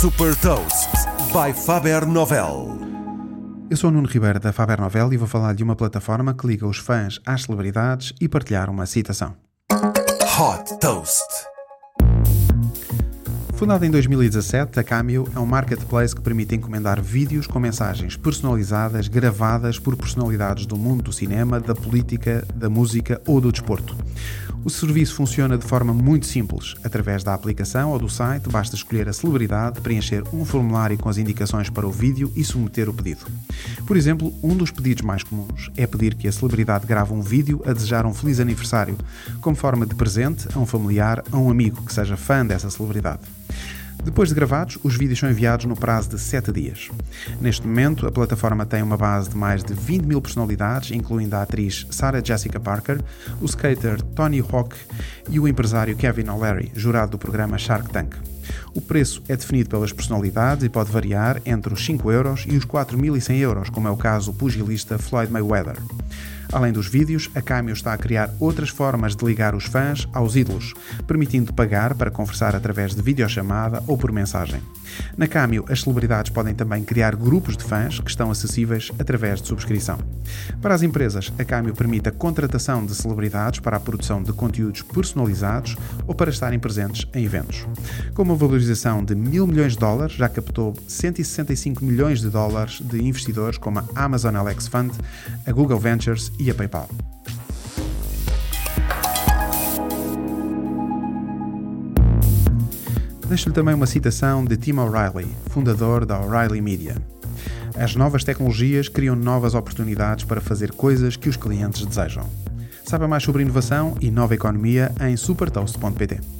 Super Toast by Faber Novel. Eu sou o Nuno Ribeiro da Faber Novel e vou falar de uma plataforma que liga os fãs às celebridades e partilhar uma citação. Hot Toast. Fundada em 2017, a Cameo é um marketplace que permite encomendar vídeos com mensagens personalizadas gravadas por personalidades do mundo do cinema, da política, da música ou do desporto. O serviço funciona de forma muito simples. Através da aplicação ou do site, basta escolher a celebridade, preencher um formulário com as indicações para o vídeo e submeter o pedido. Por exemplo, um dos pedidos mais comuns é pedir que a celebridade grave um vídeo a desejar um feliz aniversário, como forma de presente a um familiar, a um amigo que seja fã dessa celebridade. Depois de gravados, os vídeos são enviados no prazo de 7 dias. Neste momento, a plataforma tem uma base de mais de 20 mil personalidades, incluindo a atriz Sarah Jessica Parker, o skater Tony Hawk e o empresário Kevin O'Leary, jurado do programa Shark Tank. O preço é definido pelas personalidades e pode variar entre os 5 euros e os 4.100 euros, como é o caso do pugilista Floyd Mayweather. Além dos vídeos, a Cameo está a criar outras formas de ligar os fãs aos ídolos, permitindo pagar para conversar através de videochamada ou por mensagem. Na Cameo, as celebridades podem também criar grupos de fãs que estão acessíveis através de subscrição. Para as empresas, a Cameo permite a contratação de celebridades para a produção de conteúdos personalizados ou para estarem presentes em eventos. Com uma valorização de mil milhões de dólares, já captou 165 milhões de dólares de investidores como a Amazon Alex Fund, a Google Ventures e a PayPal. Deixo-lhe também uma citação de Tim O'Reilly, fundador da O'Reilly Media. As novas tecnologias criam novas oportunidades para fazer coisas que os clientes desejam. Saiba mais sobre inovação e nova economia em supertoast.pt.